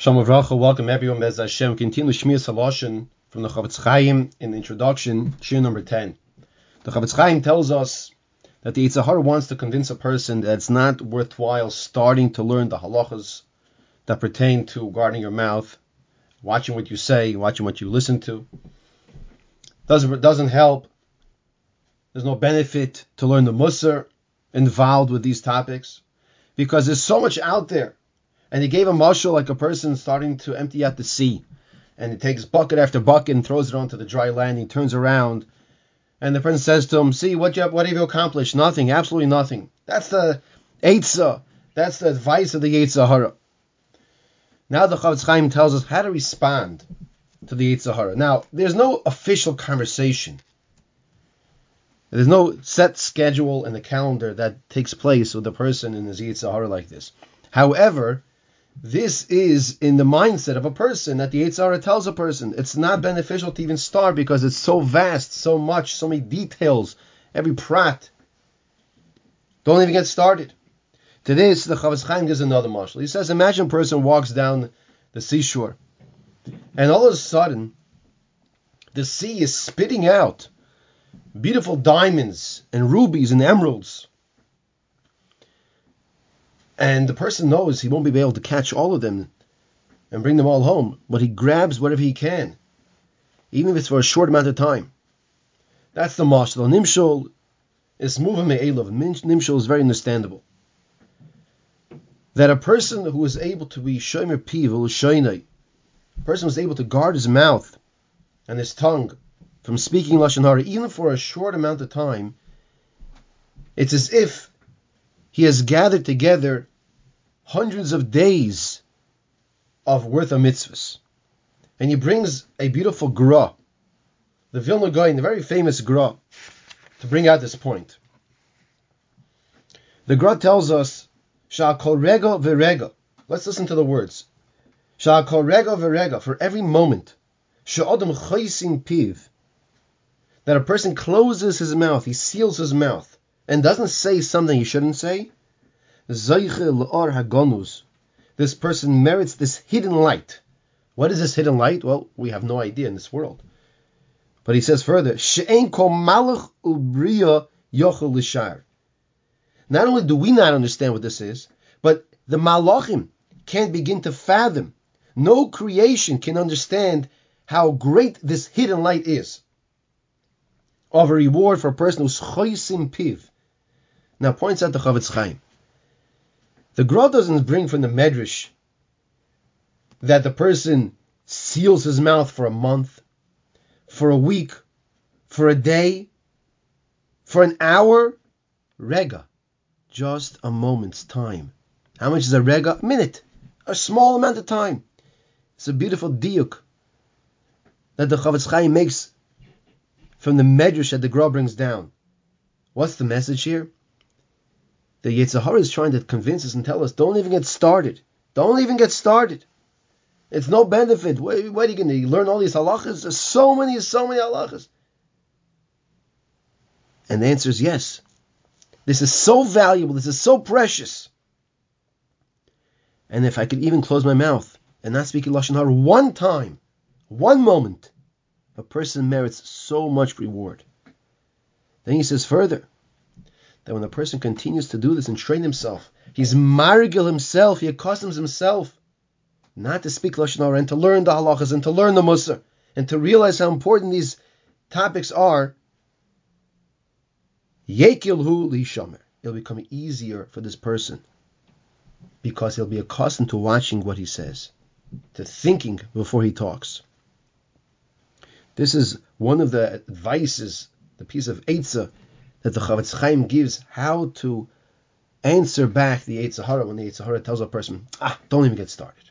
Shalom Avracha, welcome everyone. Bez Hashem, continue Shmiras Halashon from the Chofetz Chaim in the introduction, Shir number 10. The Chofetz Chaim tells us that the Yetzer wants to convince a person that it's not worthwhile starting to learn the halachas that pertain to guarding your mouth, watching what you say, watching what you listen to. Doesn't, doesn't help. There's no benefit to learn the Musar involved with these topics because there's so much out there and he gave a mashal like a person starting to empty out the sea. And he takes bucket after bucket and throws it onto the dry land. He turns around, and the prince says to him, "See what you have, what have you accomplished? Nothing, absolutely nothing. That's the Eitzah. That's the advice of the Yetzer Hara." Now the Chofetz Chaim tells us how to respond to the Yetzer Hara. Now, there's no official conversation. There's no set schedule in the calendar that takes place with a person in his Yetzer Hara like this. However, this is in the mindset of a person that the Yetzer Hara tells a person. It's not beneficial to even start because it's so vast, so much, so many details, every prat. Don't even get started. To this, the Chofetz Chaim gives another mashal. He says, imagine a person walks down the seashore, and all of a sudden, the sea is spitting out beautiful diamonds and rubies and emeralds and the person knows he won't be able to catch all of them and bring them all home, but he grabs whatever he can, even if it's for a short amount of time. That's the mashal. Nimshol is moving me me'elov. Nimshol is very understandable. That a person who is able to be shomer piv shoynai, a person who is able to guard his mouth and his tongue from speaking lashon hara, even for a short amount of time, it's as if he has gathered together hundreds of days of worth of mitzvahs. And he brings a beautiful gra, the Vilna Gaon, the very famous gra, to bring out this point. The gra tells us, Sha'kol rega v'rega. Let's listen to the words. Sha'kol rega v'rega, for every moment. Sha'odam chaysin piv. That a person closes his mouth, he seals his mouth, and doesn't say something he shouldn't say, this person merits this hidden light. What is this hidden light? Well, we have no idea in this world. But he says further, Not only do we not understand what this is, but the malachim can't begin to fathom. No creation can understand how great this hidden light is of a reward for a person who's choisim piv. Now points out the Chofetz Chaim. The Gra doesn't bring from the Medrash that the person seals his mouth for a month, for a week, for a day, for an hour. Rega, just a moment's time. How much is a rega? A minute, a small amount of time. It's a beautiful diuk that the Chofetz Chaim makes from the Medrash that the Gra brings down. What's the message here? The Yetzer Hara is trying to convince us and tell us, don't even get started. Don't even get started. It's no benefit. What, what are you going to learn all these halachas? There's so many, so many halachas. And the answer is yes. This is so valuable. This is so precious. And if I could even close my mouth and not speak in lashon hara one time, one moment, a person merits so much reward. Then he says further, that when a person continues to do this and train himself, he's margil himself, he accustoms himself not to speak lashon hara and to learn the halachas and to learn the musar and to realize how important these topics are. Yekilhu lishamer. It'll become easier for this person because he'll be accustomed to watching what he says, to thinking before he talks. This is one of the advices, the piece of Eitzah that the Chofetz Chaim gives how to answer back the Yetzer Hara when the Yetzer Hara tells a person, ah, don't even get started.